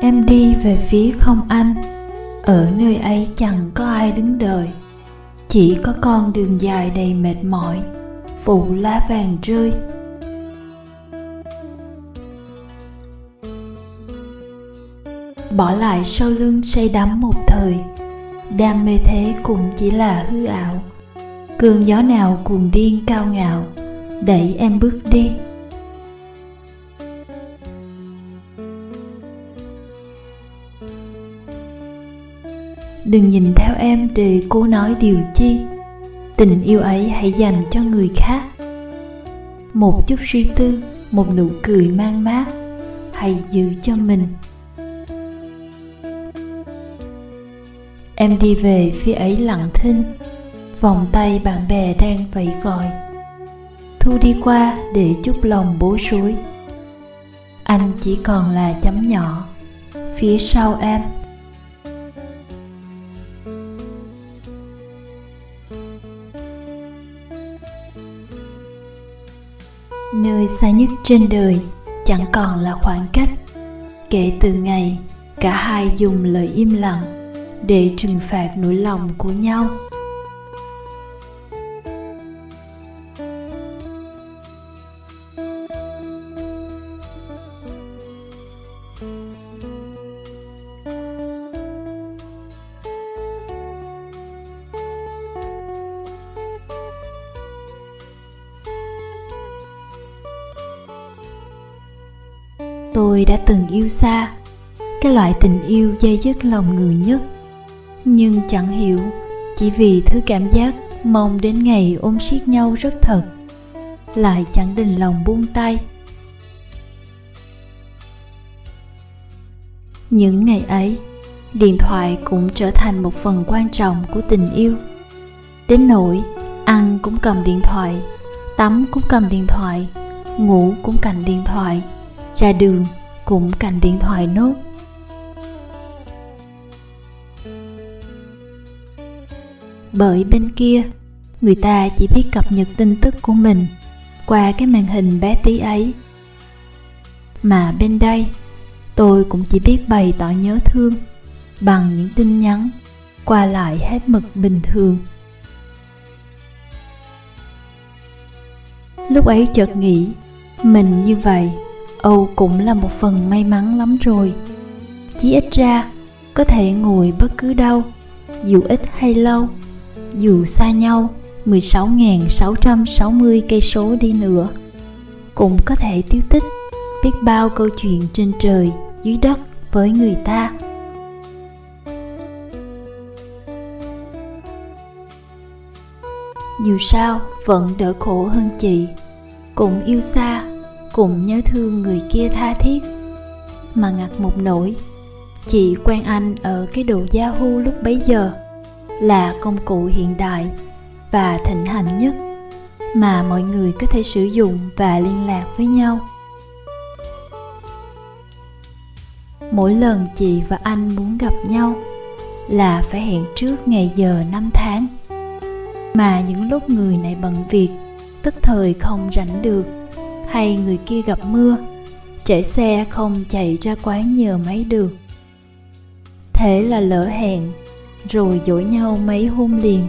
em đi về phía không anh. Ở nơi ấy chẳng có ai đứng đợi. Chỉ có con đường dài đầy mệt mỏi, phủ lá vàng rơi. Bỏ lại sau lưng say đắm một thời. Đam mê thế cũng chỉ là hư ảo. Cơn gió nào cuồng điên cao ngạo, đẩy em bước đi. Đừng nhìn theo em để cố nói điều chi. Tình yêu ấy hãy dành cho người khác. Một chút suy tư, một nụ cười mang mát, hãy giữ cho mình. Em đi về phía ấy lặng thinh, vòng tay bạn bè đang vẫy gọi. Thu đi qua để chúc lòng bối rối. Anh chỉ còn là chấm nhỏ, phía sau em. Nơi xa nhất trên đời chẳng còn là khoảng cách. Kể từ ngày cả hai dùng lời im lặng để trừng phạt nỗi lòng của nhau. Yêu xa, cái loại tình yêu dây dứt lòng người nhất. Nhưng chẳng hiểu, chỉ vì thứ cảm giác mong đến ngày ôm siết nhau rất thật, lại chẳng đành lòng buông tay. Những ngày ấy, điện thoại cũng trở thành một phần quan trọng của tình yêu. Đến nỗi, ăn cũng cầm điện thoại, tắm cũng cầm điện thoại, ngủ cũng cạnh điện thoại, ra đường cũng cạnh điện thoại nốt. Bởi bên kia, người ta chỉ biết cập nhật tin tức của mình qua cái màn hình bé tí ấy. Mà bên đây, tôi cũng chỉ biết bày tỏ nhớ thương bằng những tin nhắn qua lại hết mực bình thường. Lúc ấy chợt nghĩ, mình như vậy âu cũng là một phần may mắn lắm rồi. Chỉ ít ra, có thể ngồi bất cứ đâu, dù ít hay lâu, dù xa nhau 16.660 cây số đi nữa, cũng có thể tiêu tích biết bao câu chuyện trên trời, dưới đất với người ta. Dù sao, vẫn đỡ khổ hơn chị, cũng yêu xa cùng nhớ thương người kia tha thiết. Mà ngặt một nỗi, chị quen anh ở cái độ Yahoo lúc bấy giờ là công cụ hiện đại và thịnh hành nhất mà mọi người có thể sử dụng và liên lạc với nhau. Mỗi lần chị và anh muốn gặp nhau là phải hẹn trước ngày giờ năm tháng. Mà những lúc người này bận việc, tức thời không rảnh được hay người kia gặp mưa, trễ xe không chạy ra quán nhờ máy được thế là lỡ hẹn, rồi dỗi nhau mấy hôm liền.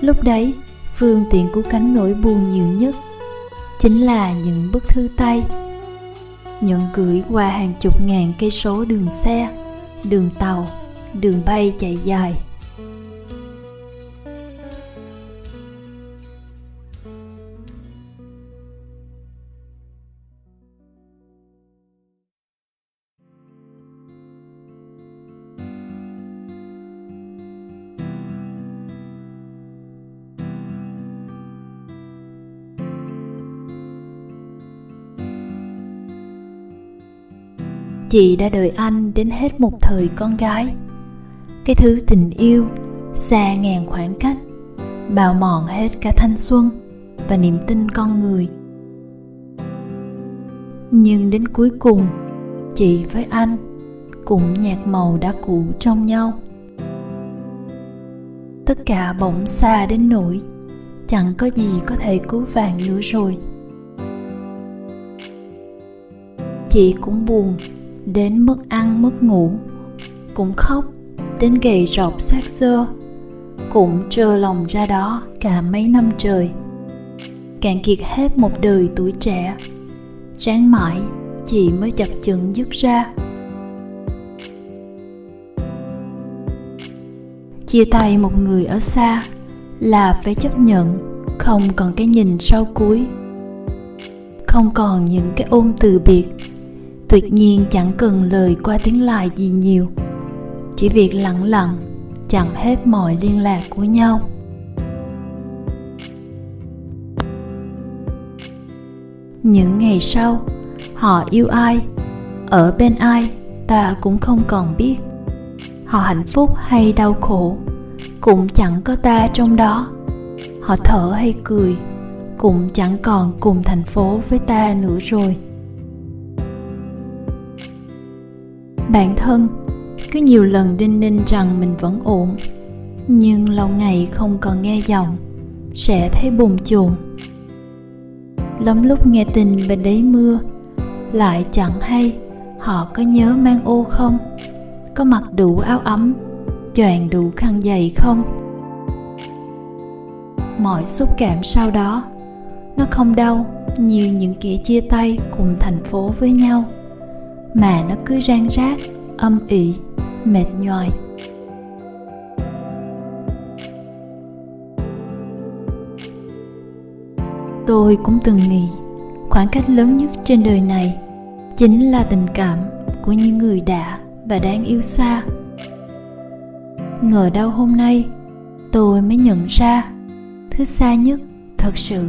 Lúc đấy, phương tiện của cánh nỗi buồn nhiều nhất chính là những bức thư tay. Nhận gửi qua hàng chục ngàn cây số đường xe, đường tàu, đường bay chạy dài. Chị đã đợi anh đến hết một thời con gái. Cái thứ tình yêu, xa ngàn khoảng cách bào mòn hết cả thanh xuân và niềm tin con người. Nhưng đến cuối cùng, chị với anh cũng nhạt màu đã cũ trong nhau. Tất cả bỗng xa đến nỗi chẳng có gì có thể cứu vàng nữa rồi. Chị cũng buồn đến mất ăn mất ngủ. Cũng khóc, đến gầy rộc xác xơ. Cũng trơ lòng ra đó cả mấy năm trời. Cạn kiệt hết một đời tuổi trẻ. Ráng mãi, chị mới chập chừng dứt ra. Chia tay một người ở xa là phải chấp nhận không còn cái nhìn sau cuối. Không còn những cái ôm từ biệt tuyệt nhiên chẳng cần lời qua tiếng lại gì nhiều. Chỉ việc lặng lặng, chặn hết mọi liên lạc của nhau. Những ngày sau, họ yêu ai, ở bên ai ta cũng không còn biết. Họ hạnh phúc hay đau khổ cũng chẳng có ta trong đó. Họ thở hay cười cũng chẳng còn cùng thành phố với ta nữa rồi. Bản thân. Cứ nhiều lần đinh ninh rằng mình vẫn ổn, nhưng lâu ngày không còn nghe giọng, sẽ thấy bồn chồn. Lắm lúc nghe tình bên đấy mưa, lại chẳng hay họ có nhớ mang ô không? Có mặc đủ áo ấm, choàng đủ khăn giày không? Mọi xúc cảm sau đó, nó không đau như những kẻ chia tay cùng thành phố với nhau mà nó cứ rang rác, âm ỉ, mệt nhoài. Tôi cũng từng nghĩ, khoảng cách lớn nhất trên đời này chính là tình cảm của những người đã và đang yêu xa. Ngờ đâu hôm nay, tôi mới nhận ra, thứ xa nhất thật sự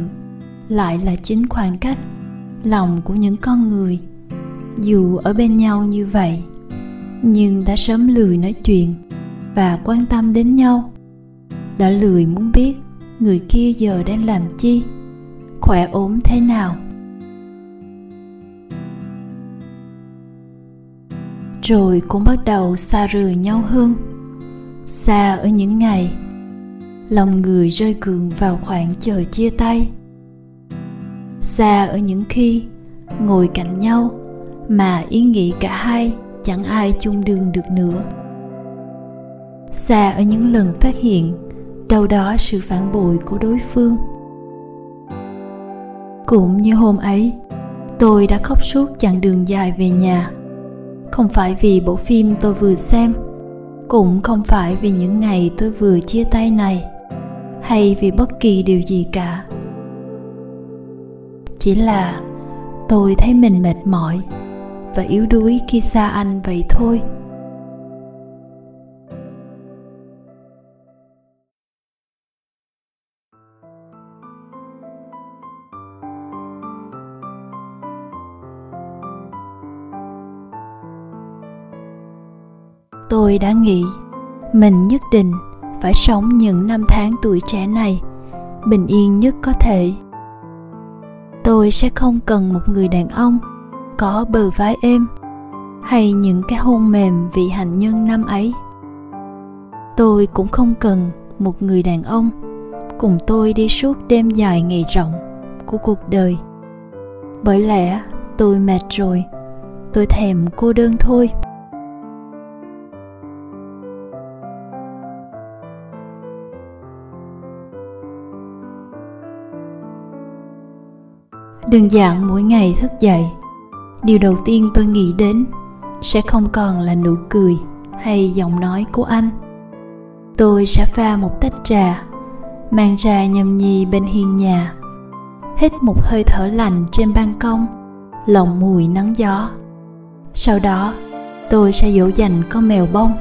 lại là chính khoảng cách lòng của những con người dù ở bên nhau như vậy, nhưng đã sớm lười nói chuyện và quan tâm đến nhau. Đã lười muốn biết người kia giờ đang làm chi, khỏe ốm thế nào. Rồi cũng bắt đầu xa rời nhau hơn. Xa ở những ngày, lòng người rơi cường vào khoảng chờ chia tay. Xa ở những khi ngồi cạnh nhau mà ý nghĩ cả hai, chẳng ai chung đường được nữa. Xa ở những lần phát hiện, đâu đó sự phản bội của đối phương. Cũng như hôm ấy, tôi đã khóc suốt chặng đường dài về nhà. Không phải vì bộ phim tôi vừa xem, cũng không phải vì những ngày tôi vừa chia tay này, hay vì bất kỳ điều gì cả. Chỉ là tôi thấy mình mệt mỏi và yếu đuối khi xa anh, vậy thôi. Tôi đã nghĩ, mình nhất định phải sống những năm tháng tuổi trẻ này bình yên nhất có thể. Tôi sẽ không cần một người đàn ông có bờ vai êm hay những cái hôn mềm vị hạnh nhân năm ấy? Tôi cũng không cần một người đàn ông cùng tôi đi suốt đêm dài ngày rộng của cuộc đời. Bởi lẽ tôi mệt rồi, tôi thèm cô đơn thôi. Đơn giản mỗi ngày thức dậy điều đầu tiên tôi nghĩ đến sẽ không còn là nụ cười hay giọng nói của anh. Tôi sẽ pha một tách trà, mang ra nhâm nhi bên hiên nhà. Hít một hơi thở lành trên ban công, lòng mùi nắng gió. Sau đó, tôi sẽ dỗ dành con mèo bông.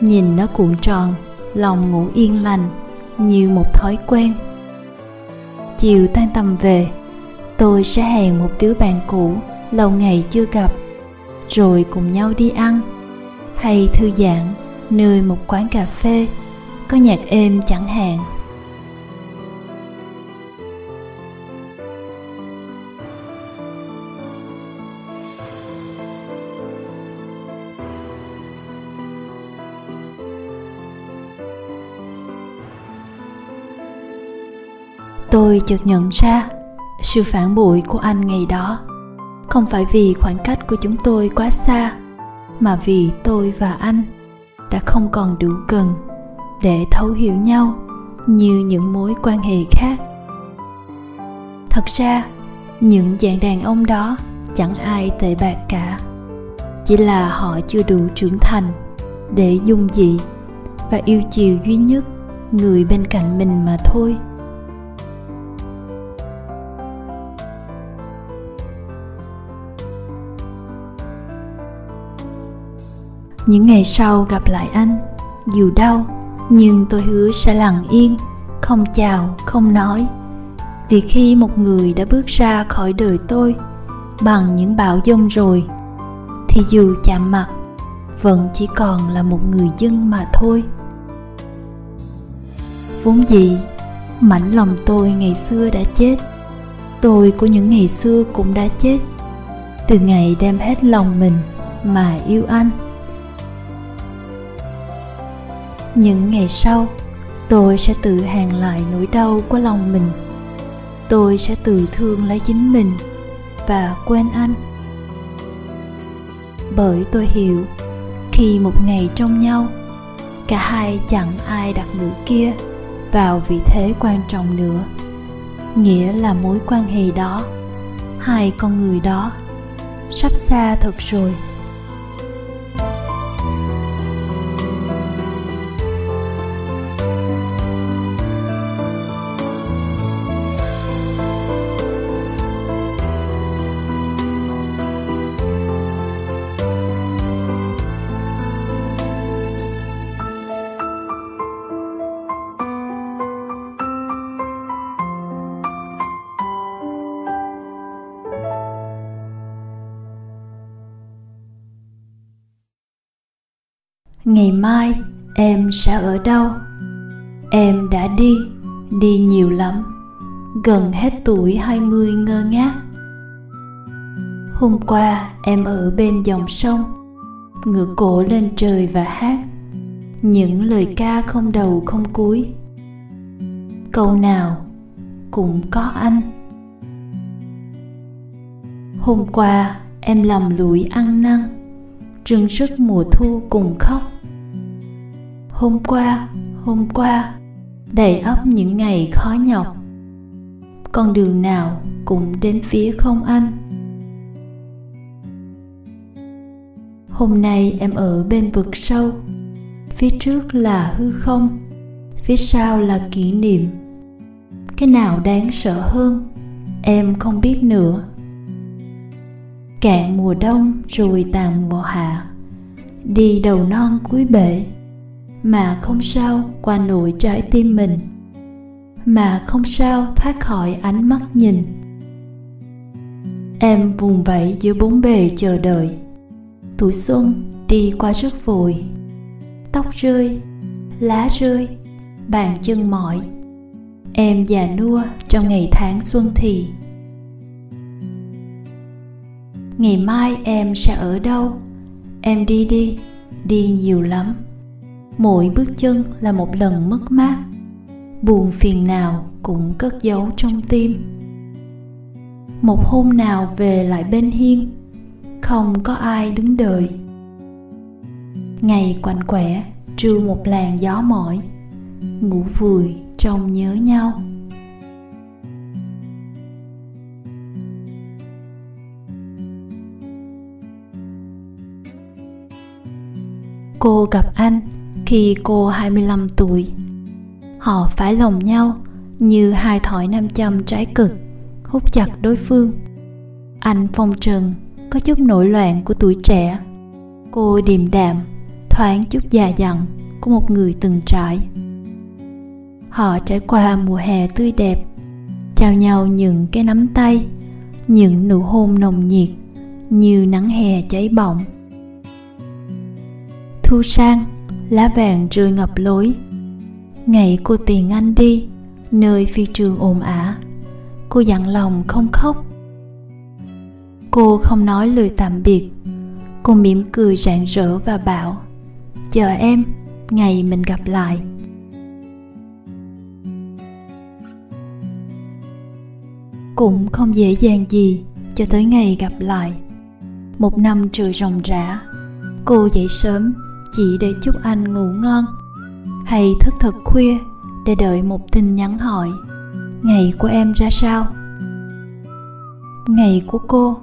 Nhìn nó cuộn tròn, lòng ngủ yên lành như một thói quen. Chiều tan tầm về, tôi sẽ hẹn một đứa bạn cũ lâu ngày chưa gặp, rồi cùng nhau đi ăn, hay thư giãn nơi một quán cà phê có nhạc êm chẳng hạn. Tôi chợt nhận ra sự phản bội của anh ngày đó không phải vì khoảng cách của chúng tôi quá xa, mà vì tôi và anh đã không còn đủ gần để thấu hiểu nhau như những mối quan hệ khác. Thật ra, những dạng đàn ông đó chẳng ai tệ bạc cả. Chỉ là họ chưa đủ trưởng thành để dung dị và yêu chiều duy nhất người bên cạnh mình mà thôi. Những ngày sau gặp lại anh, dù đau, nhưng tôi hứa sẽ lặng yên, không chào, không nói. Vì khi một người đã bước ra khỏi đời tôi bằng những bão dông rồi, thì dù chạm mặt, vẫn chỉ còn là một người dân mà thôi. Vốn dĩ, mảnh lòng tôi ngày xưa đã chết. Tôi của những ngày xưa cũng đã chết. Từ ngày đem hết lòng mình mà yêu anh. Những ngày sau, tôi sẽ tự hàn lại nỗi đau của lòng mình. Tôi sẽ tự thương lấy chính mình và quên anh. Bởi tôi hiểu, khi một ngày trong nhau, cả hai chẳng ai đặt người kia vào vị thế quan trọng nữa. Nghĩa là mối quan hệ đó, hai con người đó, sắp xa thật rồi. Ngày mai em sẽ ở đâu? Em đã đi đi nhiều lắm. Gần hết tuổi 20 ngơ ngác. Hôm qua em ở bên dòng sông, ngửa cổ lên trời và hát. Những lời ca không đầu không cuối. Câu nào cũng có anh. Hôm qua em lầm lũi ăn năn trừng sức mùa thu cùng khóc hôm qua hôm qua, đầy ấp những ngày khó nhọc. Con đường nào cũng đến phía không anh. Hôm nay em ở bên vực sâu, phía trước là hư không, phía sau là kỷ niệm. Cái nào đáng sợ hơn, em không biết nữa. Cạn mùa đông rồi tàn mùa hạ, đi đầu non cuối bể mà không sao, qua nỗi trái tim mình. Mà không sao, thoát khỏi ánh mắt nhìn. Em vùng vẫy giữa bốn bề chờ đợi. Tuổi xuân đi qua rất vội. Tóc rơi, lá rơi, bàn chân mỏi. Em già nua trong ngày tháng xuân thì. Ngày mai em sẽ ở đâu? Em đi đi đi nhiều lắm mỗi bước chân là một lần mất mát. Buồn phiền nào cũng cất giấu trong tim. Một hôm nào về lại bên hiên, không có ai đứng đợi. Ngày quạnh quẻ, trưa một làn gió mỏi, ngủ vùi trong nhớ nhau. Cô gặp anh khi cô 25 tuổi. Họ phải lòng nhau như hai thỏi nam châm trái cực, hút chặt đối phương. Anh phong trần, có chút nổi loạn của tuổi trẻ. Cô điềm đạm, thoáng chút già dặn của một người từng trải. Họ trải qua mùa hè tươi đẹp, trao nhau những cái nắm tay, những nụ hôn nồng nhiệt như nắng hè cháy bỏng. Thu sang lá vàng rơi ngập lối. Ngày cô tiền anh đi, nơi phi trường ồn ả cô dặn lòng không khóc. Cô không nói lời tạm biệt. Cô mỉm cười rạng rỡ và bảo, chờ em, ngày mình gặp lại. Cũng không dễ dàng gì cho tới ngày gặp lại. Một năm trời ròng rã, cô dậy sớm chỉ để chúc anh ngủ ngon, hay thức thật khuya để đợi một tin nhắn hỏi, ngày của em ra sao? Ngày của cô,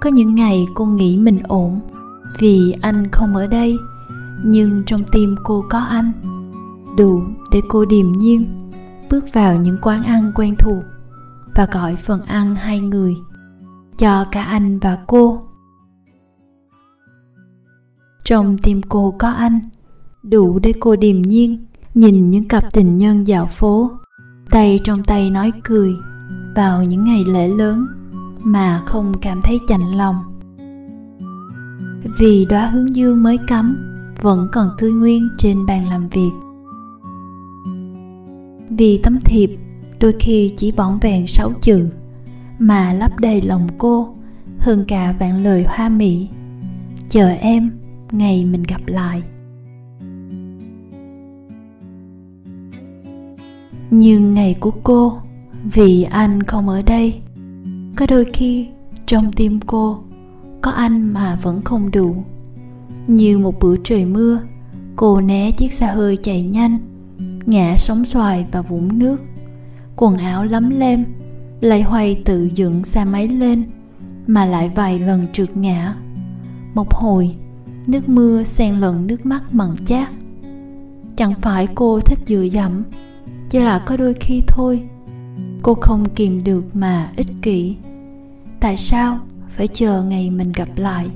có những ngày cô nghĩ mình ổn vì anh không ở đây, nhưng trong tim cô có anh, đủ để cô điềm nhiên bước vào những quán ăn quen thuộc và gọi phần ăn hai người cho cả anh và cô trong tim cô có anh. đủ để cô điềm nhiên nhìn những cặp tình nhân dạo phố. tay trong tay nói cười. vào những ngày lễ lớn mà không cảm thấy chạnh lòng. Vì đóa hướng dương mới cắm vẫn còn tươi nguyên trên bàn làm việc. Vì tấm thiệp đôi khi chỉ bỏng vẹn sáu chữ mà lấp đầy lòng cô hơn cả vạn lời hoa mỹ. Chờ em ngày mình gặp lại. Nhưng ngày của cô, vì anh không ở đây, có đôi khi trong tim cô có anh mà vẫn không đủ. Như một bữa trời mưa, cô né chiếc xe hơi chạy nhanh, ngã sóng xoài và vũng nước. Quần áo lấm lem, lại hoay tự dựng xe máy lên, mà lại vài lần trượt ngã. Một hồi nước mưa xen lẫn nước mắt mặn chát. Chẳng phải cô thích dựa dẫm, chỉ là có đôi khi thôi. Cô không kìm được mà ích kỷ. Tại sao phải chờ ngày mình gặp lại?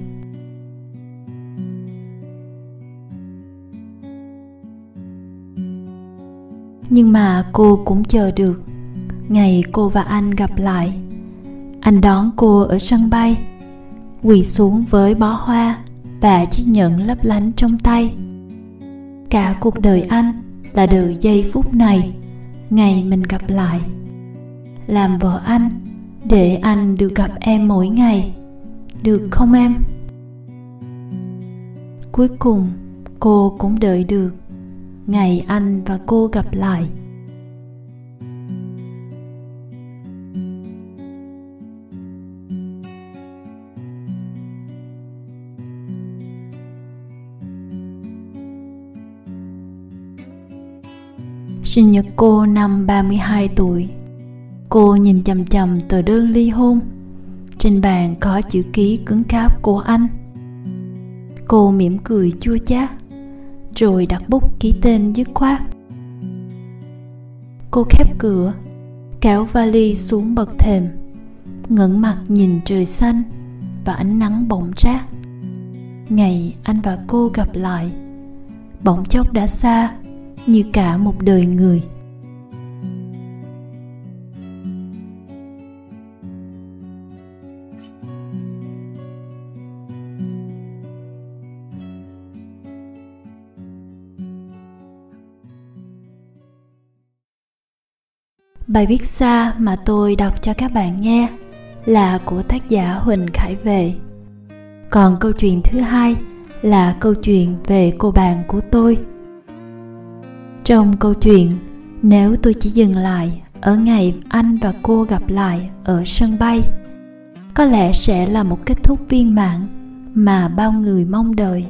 Nhưng mà cô cũng chờ được ngày cô và anh gặp lại. Anh đón cô ở sân bay, quỳ xuống với bó hoa và chiếc nhẫn lấp lánh trong tay. Cả cuộc đời anh là đợi giây phút này, ngày mình gặp lại. Làm vợ anh, để anh được gặp em mỗi ngày, được không em? Cuối cùng, cô cũng đợi được ngày anh và cô gặp lại. Sinh nhật cô năm 32 tuổi. Cô nhìn chầm chầm tờ đơn ly hôn. Trên bàn có chữ ký cứng cáp của anh. Cô mỉm cười chua chát, Rồi đặt bút ký tên dứt khoát. Cô khép cửa, Kéo vali xuống bậc thềm, ngẩng mặt nhìn trời xanh Và ánh nắng bỗng rát. Ngày anh và cô gặp lại, Bỗng chốc đã xa như cả một đời người Bài viết xa mà tôi đọc cho các bạn nghe là của tác giả Huỳnh Khải Vệ. Còn câu chuyện thứ hai là câu chuyện về cô bạn của tôi trong câu chuyện, nếu tôi chỉ dừng lại ở ngày anh và cô gặp lại ở sân bay, có lẽ sẽ là một kết thúc viên mãn mà bao người mong đợi.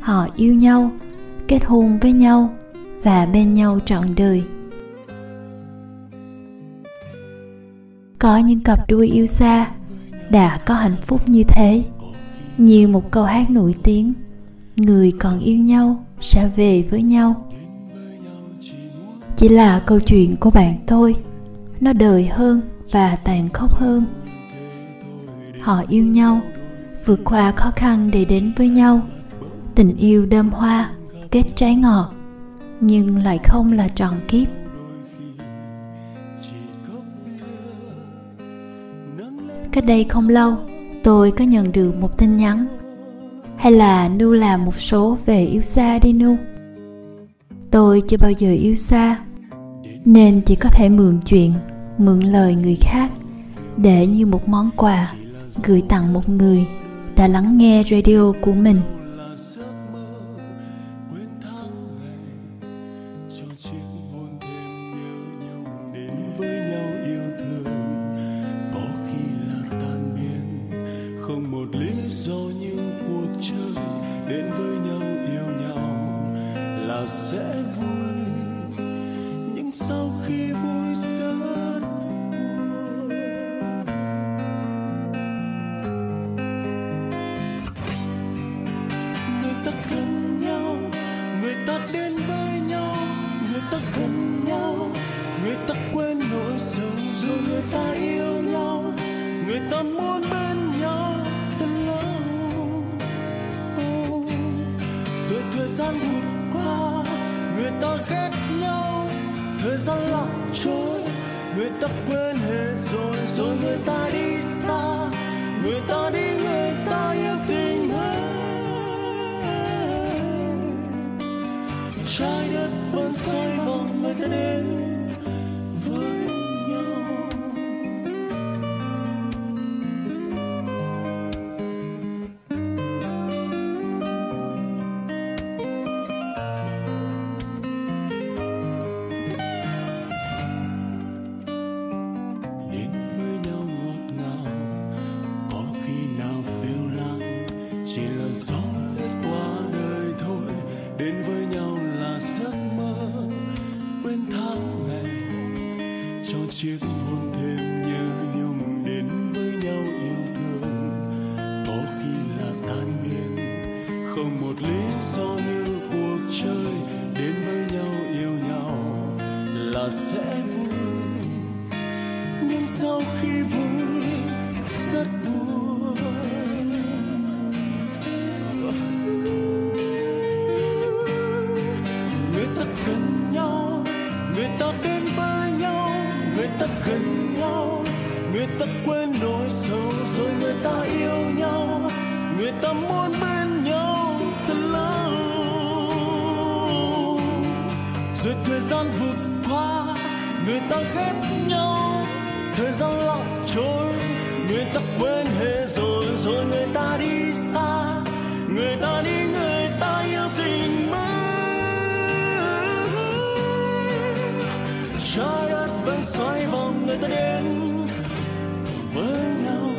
Họ yêu nhau, kết hôn với nhau và bên nhau trọn đời. Có những cặp đôi yêu xa đã có hạnh phúc như thế. Như một câu hát nổi tiếng, người còn yêu nhau sẽ về với nhau chỉ là câu chuyện của bạn tôi nó đời hơn và tàn khốc hơn. Họ yêu nhau, vượt qua khó khăn để đến với nhau. Tình yêu đơm hoa, kết trái ngọt nhưng lại không là trọn kiếp. Cách đây không lâu, tôi có nhận được một tin nhắn. Hay là nu làm một số về yêu xa đi nu tôi chưa bao giờ yêu xa nên chỉ có thể mượn chuyện, mượn lời người khác, để như một món quà gửi tặng một người đã lắng nghe radio của mình. Trái đất vẫn xoay vòng người ta đến với nhau.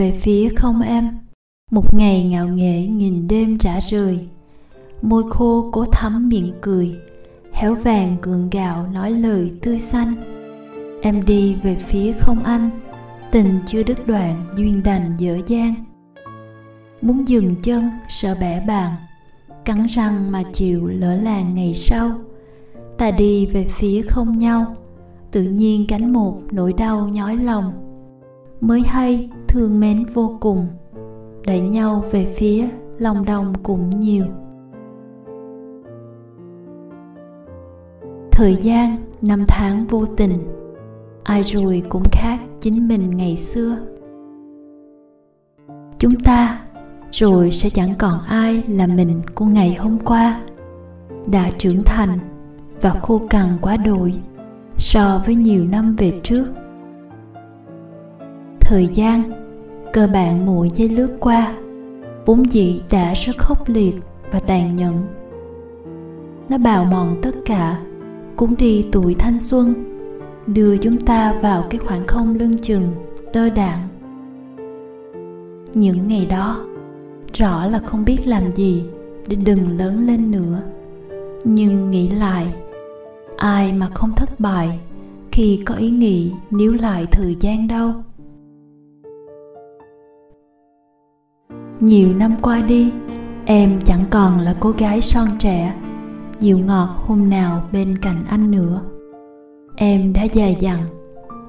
Về phía không em. Một ngày ngạo nghệ nghìn đêm trả rời. Môi khô cố thắm miệng cười. Héo vàng gượng gạo nói lời tươi xanh. Em đi về phía không anh. Tình chưa đứt đoạn, duyên đành dở dang. Muốn dừng chân, sợ bẻ bàn. Cắn răng mà chịu lỡ làng ngày sau. Ta đi về phía không nhau. Tự nhiên cánh một nỗi đau nhói lòng mới hay thương mến vô cùng, đẩy nhau về phía lòng đồng cũng nhiều. Thời gian, năm tháng vô tình, ai rồi cũng khác chính mình ngày xưa. Chúng ta rồi sẽ chẳng còn ai là mình của ngày hôm qua, đã trưởng thành và khô cằn quá đội so với nhiều năm về trước thời gian cơ bản mỗi giây lướt qua, vốn dĩ đã rất khốc liệt và tàn nhẫn. Nó bào mòn tất cả, cuốn đi tuổi thanh xuân, đưa chúng ta vào cái khoảng không lưng chừng tơ đạn những ngày đó, rõ là không biết làm gì để đừng lớn lên nữa. Nhưng nghĩ lại, ai mà không thất bại khi có ý nghĩ níu lại thời gian đâu? Nhiều năm qua đi, em chẳng còn là cô gái son trẻ, dịu ngọt hôm nào bên cạnh anh nữa. Em đã dài dặn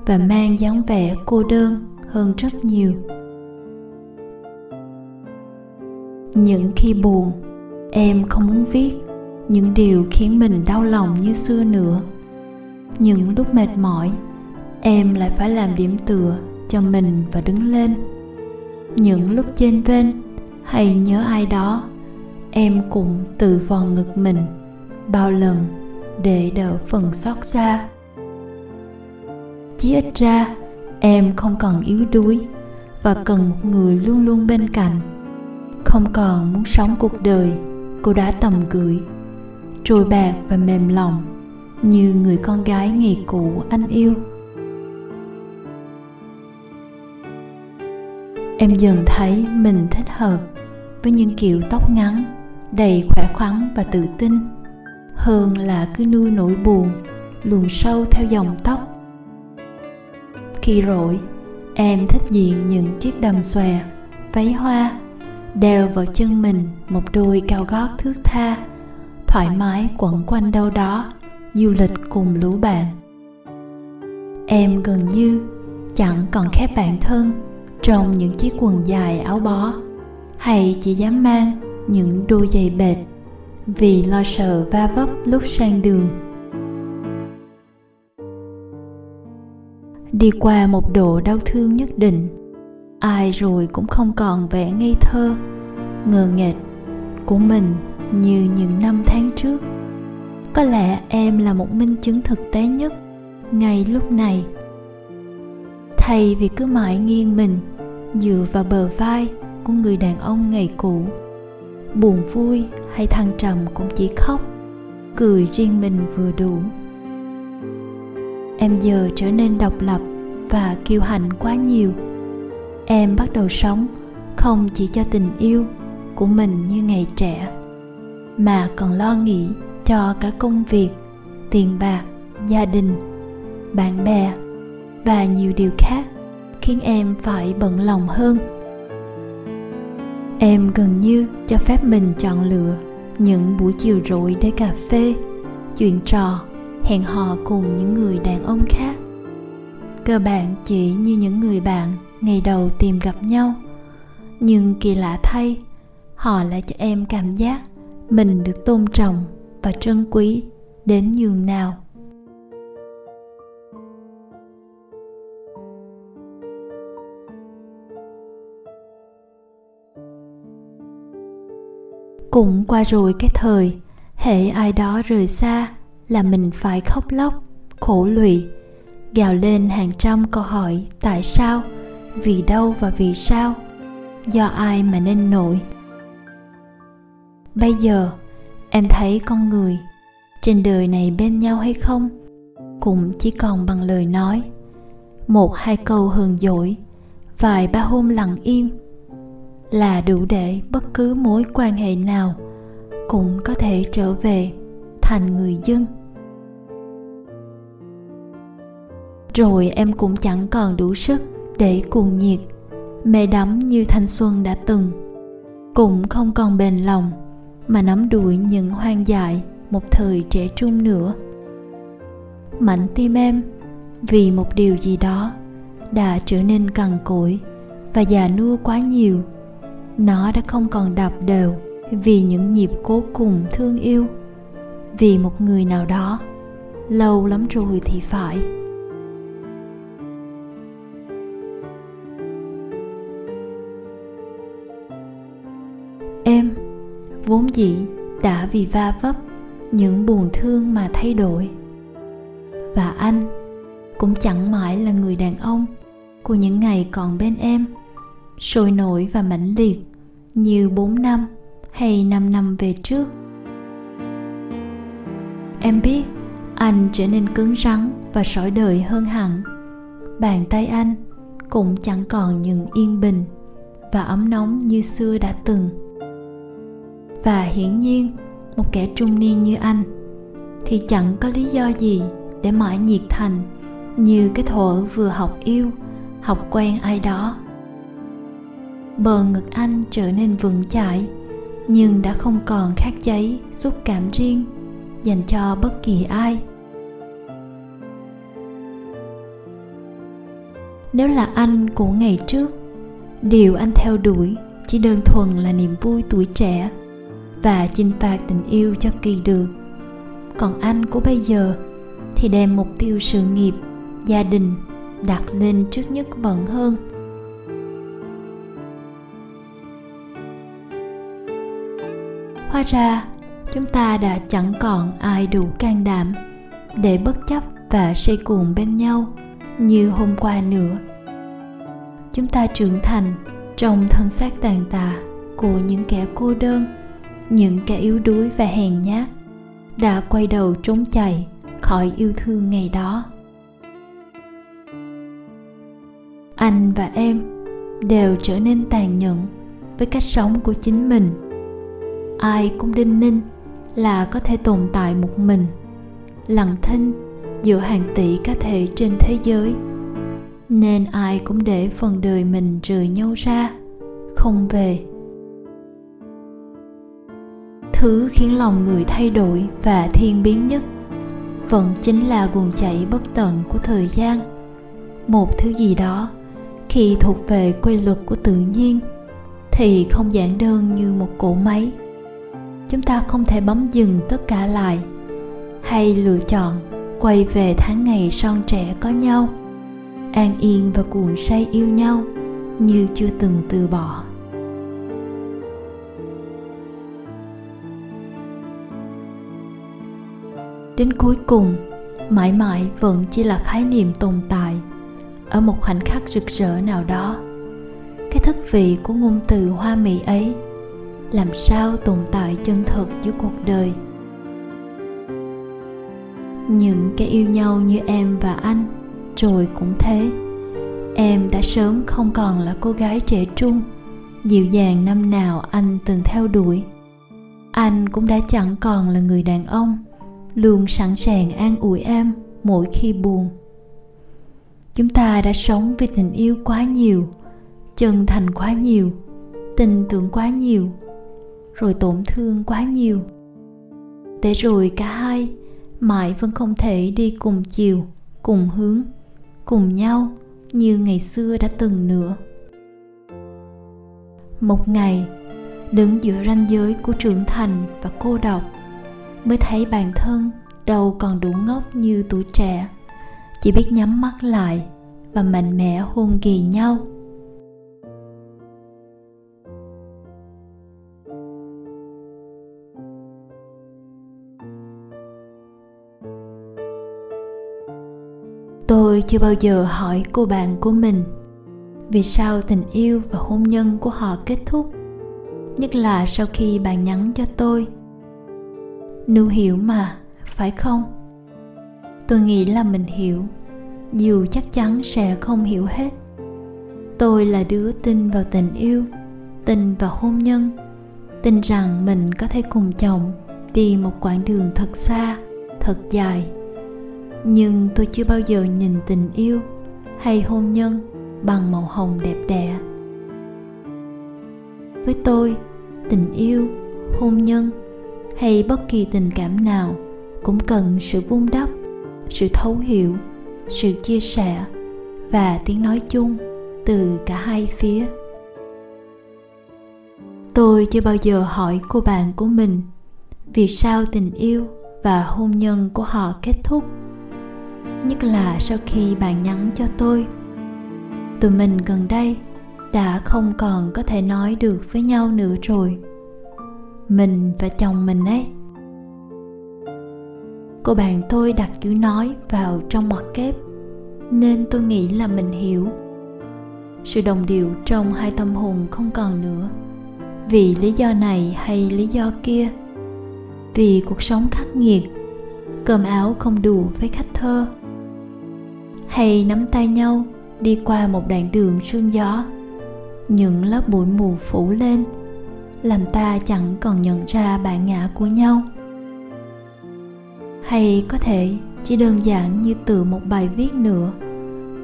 và mang dáng vẻ cô đơn hơn rất nhiều. Những khi buồn, em không muốn viết những điều khiến mình đau lòng như xưa nữa. Những lúc mệt mỏi, em lại phải làm điểm tựa cho mình và đứng lên những lúc trên bên, hay nhớ ai đó, em cũng tự vào ngực mình bao lần để đỡ phần xót xa. Chí ít ra, em không còn yếu đuối và cần một người luôn luôn bên cạnh. Không còn muốn sống cuộc đời cô đã tầm gửi, trôi bạc và mềm lòng như người con gái ngày cũ anh yêu. Em dần thấy mình thích hợp với những kiểu tóc ngắn, đầy khỏe khoắn và tự tin. Hơn là cứ nuôi nỗi buồn, luồn sâu theo dòng tóc. Khi rỗi, em thích diện những chiếc đầm xòe, váy hoa, đeo vào chân mình một đôi cao gót thước tha, thoải mái quẩn quanh đâu đó, du lịch cùng lũ bạn. Em gần như chẳng còn khép bản thân trong những chiếc quần dài áo bó. Hay chỉ dám mang những đôi giày bệt vì lo sợ va vấp lúc sang đường. Đi qua một độ đau thương nhất định, ai rồi cũng không còn vẻ ngây thơ, ngờ nghệch của mình như những năm tháng trước. Có lẽ em là một minh chứng thực tế nhất ngay lúc này. Thay vì cứ mãi nghiêng mình dựa vào bờ vai của người đàn ông ngày cũ, buồn vui hay thăng trầm cũng chỉ khóc, cười riêng mình vừa đủ. Em giờ trở nên độc lập và kiêu hãnh quá nhiều. Em bắt đầu sống không chỉ cho tình yêu của mình như ngày trẻ, mà còn lo nghĩ cho cả công việc, tiền bạc, gia đình, bạn bè và nhiều điều khác khiến em phải bận lòng hơn. Em gần như cho phép mình chọn lựa những buổi chiều rỗi để cà phê, chuyện trò, hẹn hò cùng những người đàn ông khác. Cơ bản chỉ như những người bạn ngày đầu tìm gặp nhau, nhưng kỳ lạ thay, họ lại cho em cảm giác mình được tôn trọng và trân quý đến nhường nào. Cũng qua rồi cái thời, hệ ai đó rời xa là mình phải khóc lóc, khổ lụy, gào lên hàng trăm câu hỏi tại sao, vì đâu và vì sao, do ai mà nên nổi. Bây giờ, em thấy con người trên đời này bên nhau hay không cũng chỉ còn bằng lời nói. Một hai câu hờn dỗi, vài ba hôm lặng im là đủ để bất cứ mối quan hệ nào cũng có thể trở về thành người dân. Rồi em cũng chẳng còn đủ sức để cuồng nhiệt, mê đắm như thanh xuân đã từng. Cũng không còn bền lòng mà nắm đuổi những hoang dại một thời trẻ trung nữa. Mảnh tim em vì một điều gì đó đã trở nên cằn cỗi và già nua quá nhiều nó đã không còn đập đều vì những nhịp cố cùng thương yêu. Vì một người nào đó, lâu lắm rồi thì phải. Em, vốn dĩ đã vì va vấp những buồn thương mà thay đổi. Và anh cũng chẳng mãi là người đàn ông của những ngày còn bên em sôi nổi và mãnh liệt như 4 năm hay 5 năm về trước. Em biết anh trở nên cứng rắn và sỏi đời hơn hẳn. Bàn tay anh cũng chẳng còn những yên bình và ấm nóng như xưa đã từng và hiển nhiên, một kẻ trung niên như anh thì chẳng có lý do gì để mãi nhiệt thành như cái thuở vừa học yêu, học quen ai đó bờ ngực anh trở nên vững chãi, nhưng đã không còn khát cháy xúc cảm riêng dành cho bất kỳ ai. Nếu là anh của ngày trước, điều anh theo đuổi chỉ đơn thuần là niềm vui tuổi trẻ và chinh phạt tình yêu cho kỳ được. Còn anh của bây giờ thì đem mục tiêu sự nghiệp, gia đình đặt lên trước nhất vẫn hơn. Hóa ra, chúng ta đã chẳng còn ai đủ can đảm để bất chấp và xây cuồng bên nhau như hôm qua nữa. Chúng ta trưởng thành trong thân xác tàn tạ của những kẻ cô đơn, những kẻ yếu đuối và hèn nhát đã quay đầu trốn chạy khỏi yêu thương ngày đó. Anh và em đều trở nên tàn nhẫn với cách sống của chính mình ai cũng đinh ninh là có thể tồn tại một mình, lặng thinh giữa hàng tỷ cá thể trên thế giới. Nên ai cũng để phần đời mình rời nhau ra, không về. Thứ khiến lòng người thay đổi và thiên biến nhất vẫn chính là nguồn chảy bất tận của thời gian. Một thứ gì đó khi thuộc về quy luật của tự nhiên thì không giản đơn như một cỗ máy chúng ta không thể bấm dừng tất cả lại. Hay lựa chọn quay về tháng ngày son trẻ có nhau, an yên và cuồng say yêu nhau như chưa từng từ bỏ. Đến cuối cùng, mãi mãi vẫn chỉ là khái niệm tồn tại ở một khoảnh khắc rực rỡ nào đó. Cái thức vị của ngôn từ hoa mỹ ấy làm sao tồn tại chân thật giữa cuộc đời? Những cái yêu nhau như em và anh, rồi cũng thế. Em đã sớm không còn là cô gái trẻ trung. Dịu dàng năm nào anh từng theo đuổi. Anh cũng đã chẳng còn là người đàn ông, luôn sẵn sàng an ủi em mỗi khi buồn. Chúng ta đã sống vì tình yêu quá nhiều, chân thành quá nhiều, tin tưởng quá nhiều rồi tổn thương quá nhiều. Để rồi cả hai, mãi vẫn không thể đi cùng chiều, cùng hướng, cùng nhau như ngày xưa đã từng nữa. Một ngày, đứng giữa ranh giới của trưởng thành và cô độc, mới thấy bản thân đâu còn đủ ngốc như tuổi trẻ, chỉ biết nhắm mắt lại và mạnh mẽ hôn kỳ nhau. Tôi chưa bao giờ hỏi cô bạn của mình vì sao tình yêu và hôn nhân của họ kết thúc, nhất là sau khi bạn nhắn cho tôi. Nu hiểu mà, phải không? Tôi nghĩ là mình hiểu, dù chắc chắn sẽ không hiểu hết. Tôi là đứa tin vào tình yêu, tin vào hôn nhân, tin rằng mình có thể cùng chồng đi một quãng đường thật xa, thật dài nhưng tôi chưa bao giờ nhìn tình yêu hay hôn nhân bằng màu hồng đẹp đẽ. Với tôi, tình yêu, hôn nhân hay bất kỳ tình cảm nào cũng cần sự vun đắp, sự thấu hiểu, sự chia sẻ và tiếng nói chung từ cả hai phía. Tôi chưa bao giờ hỏi cô bạn của mình vì sao tình yêu và hôn nhân của họ kết thúc nhất là sau khi bạn nhắn cho tôi. Tụi mình gần đây đã không còn có thể nói được với nhau nữa rồi. Mình và chồng mình ấy. Cô bạn tôi đặt chữ nói vào trong ngoặc kép, nên tôi nghĩ là mình hiểu. Sự đồng điệu trong hai tâm hồn không còn nữa, vì lý do này hay lý do kia. Vì cuộc sống khắc nghiệt, cơm áo không đủ với khách thơ hay nắm tay nhau đi qua một đoạn đường sương gió. Những lớp bụi mù phủ lên, làm ta chẳng còn nhận ra bản ngã của nhau. Hay có thể chỉ đơn giản như từ một bài viết nữa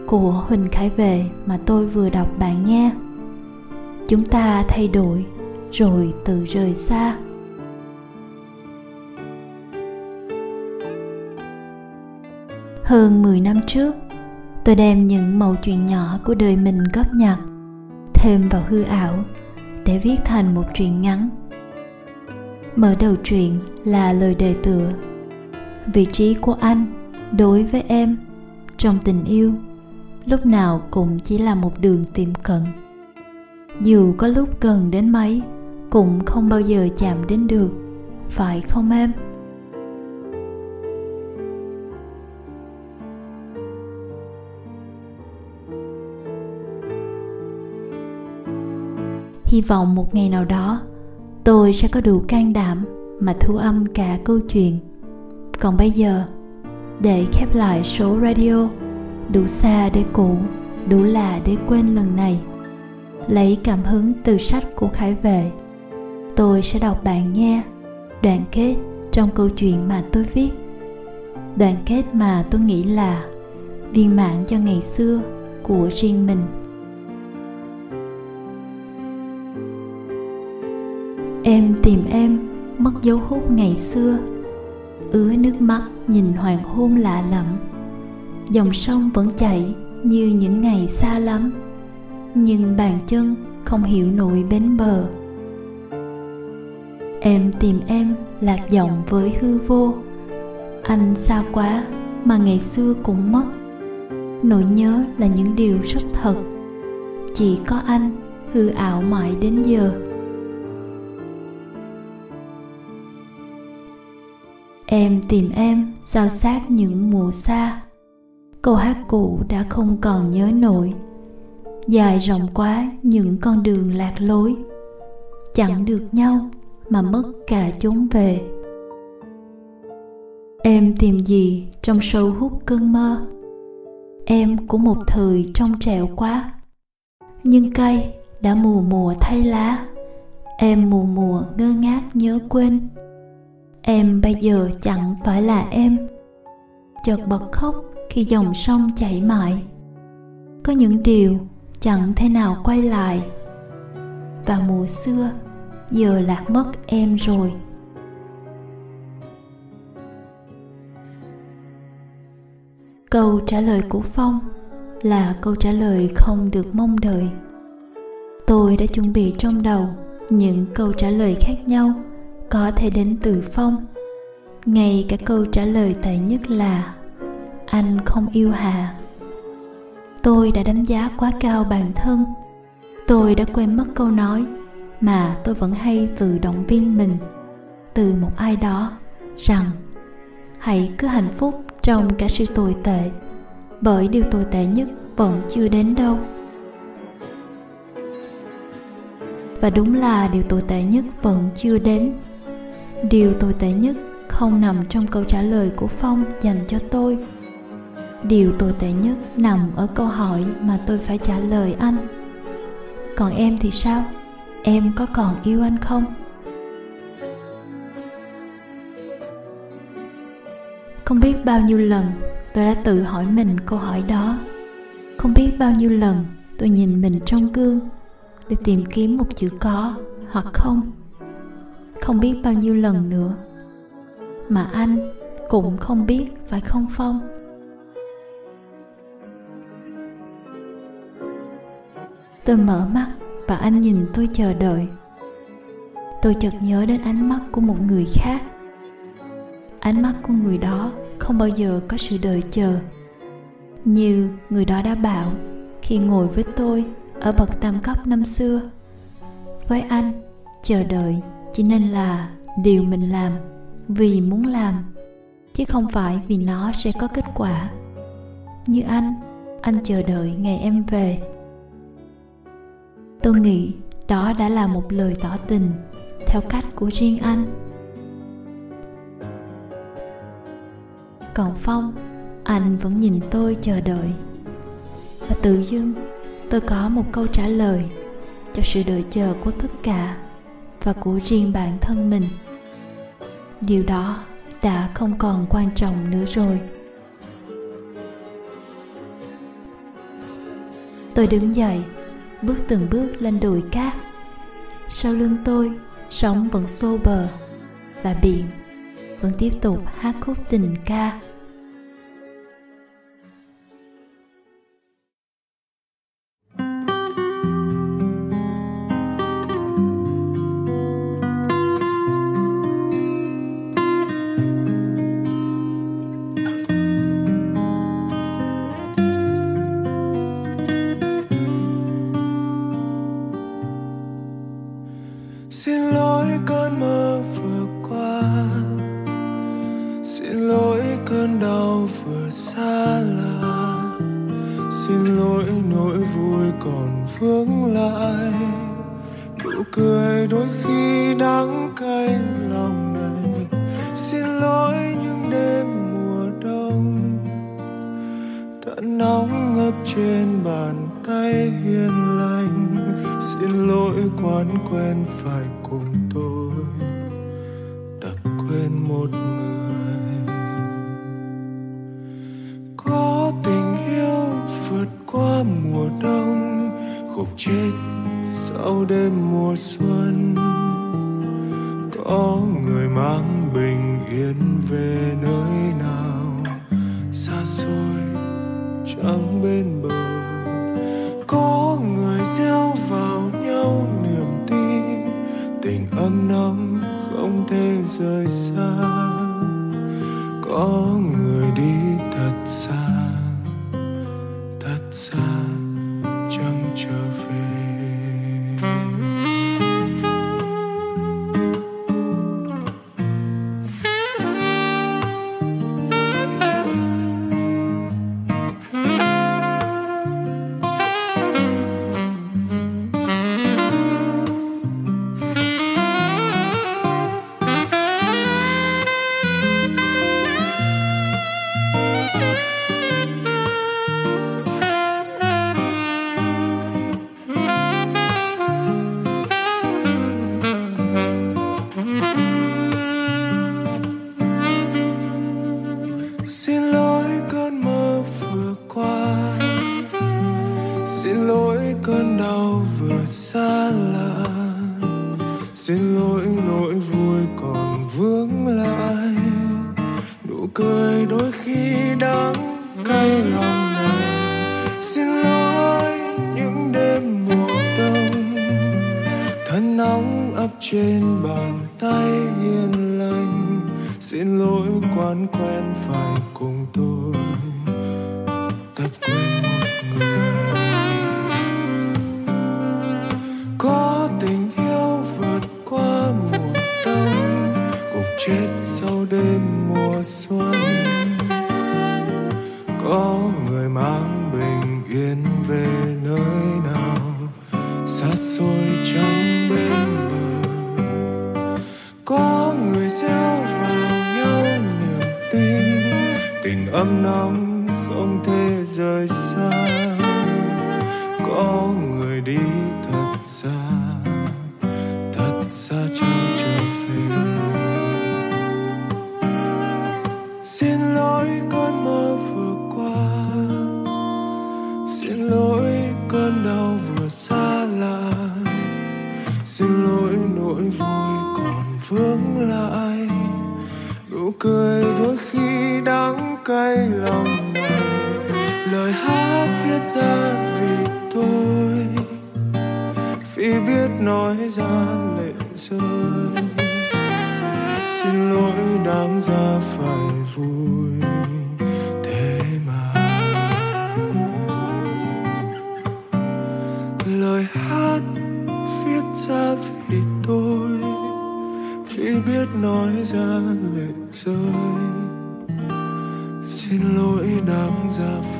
của huỳnh khải về mà tôi vừa đọc bạn nghe. Chúng ta thay đổi, rồi tự rời xa. Hơn 10 năm trước tôi đem những mẩu chuyện nhỏ của đời mình góp nhặt thêm vào hư ảo để viết thành một truyện ngắn. Mở đầu truyện là lời đề tựa. Vị trí của anh đối với em trong tình yêu lúc nào cũng chỉ là một đường tiệm cận. Dù có lúc gần đến mấy, cũng không bao giờ chạm đến được, phải không em? Hy vọng một ngày nào đó, tôi sẽ có đủ can đảm mà thu âm cả câu chuyện. Còn bây giờ, để khép lại số radio, đủ xa để cũ, đủ là để quên lần này. Lấy cảm hứng từ sách của khải vệ, tôi sẽ đọc bạn nghe đoạn kết trong câu chuyện mà tôi viết. Đoạn kết mà tôi nghĩ là viên mãn cho ngày xưa của riêng mình. Em tìm em, mất dấu hút ngày xưa. Ứa nước mắt nhìn hoàng hôn lạ lẫm. Dòng sông vẫn chảy như những ngày xa lắm, nhưng bàn chân không hiểu nổi bến bờ. Em tìm em lạc giọng với hư vô. Anh xa quá mà ngày xưa cũng mất. Nỗi nhớ là những điều rất thật. Chỉ có anh hư ảo mãi đến giờ. Em tìm em sao sát những mùa xa. Câu hát cũ đã không còn nhớ nổi. Dài rộng quá những con đường lạc lối. Chẳng được nhau mà mất cả chốn về. Em tìm gì trong sâu hút cơn mơ? Em của một thời trong trẻo quá. Nhưng cây đã mùa mùa thay lá. Em mùa mùa ngơ ngác nhớ quên em bây giờ chẳng phải là em. Chợt bật khóc khi dòng sông chảy mãi. Có những điều chẳng thể nào quay lại. Và mùa xưa giờ lạc mất em rồi. Câu trả lời của phong là câu trả lời không được mong đợi. Tôi đã chuẩn bị trong đầu những câu trả lời khác nhau có thể đến từ phong. Ngay cả câu trả lời tệ nhất là, anh không yêu hà. Tôi đã đánh giá quá cao bản thân. Tôi đã quên mất câu nói, mà tôi vẫn hay tự động viên mình từ một ai đó rằng, hãy cứ hạnh phúc trong cả sự tồi tệ, bởi điều tồi tệ nhất vẫn chưa đến đâu và đúng là điều tồi tệ nhất vẫn chưa đến điều tồi tệ nhất không nằm trong câu trả lời của phong dành cho tôi. Điều tồi tệ nhất nằm ở câu hỏi mà tôi phải trả lời anh. Còn em thì sao? Em có còn yêu anh không? Không biết bao nhiêu lần tôi đã tự hỏi mình câu hỏi đó. Không biết bao nhiêu lần tôi nhìn mình trong gương để tìm kiếm một chữ có hoặc không không biết bao nhiêu lần nữa. Mà anh cũng không biết phải không phong? Tôi mở mắt và anh nhìn tôi chờ đợi. Tôi chợt nhớ đến ánh mắt của một người khác. Ánh mắt của người đó không bao giờ có sự đợi chờ, như người đó đã bảo khi ngồi với tôi ở bậc tam cấp năm xưa. Với anh, chờ đợi chỉ nên là điều mình làm, vì muốn làm, chứ không phải vì nó sẽ có kết quả. Như anh anh chờ đợi ngày em về. Tôi nghĩ đó đã là một lời tỏ tình, theo cách của riêng anh. Còn phong, anh vẫn nhìn tôi chờ đợi. Và tự dưng, tôi có một câu trả lời cho sự đợi chờ của tất cả và của riêng bản thân mình. Điều đó đã không còn quan trọng nữa rồi. Tôi đứng dậy, bước từng bước lên đồi cát. Sau lưng tôi, sóng vẫn xô bờ và biển vẫn tiếp tục hát khúc tình ca. trong bên bờ. Có người gieo vào nhau niềm tin, tình ấm nóng không thể rời xa. Có người đi ra vì tôi, vì biết nói ra lệ rơi. Xin lỗi đáng ra phải vui thế mà. Lời hát viết ra vì tôi, vì biết nói ra lệ rơi. Xin lỗi đáng ra phải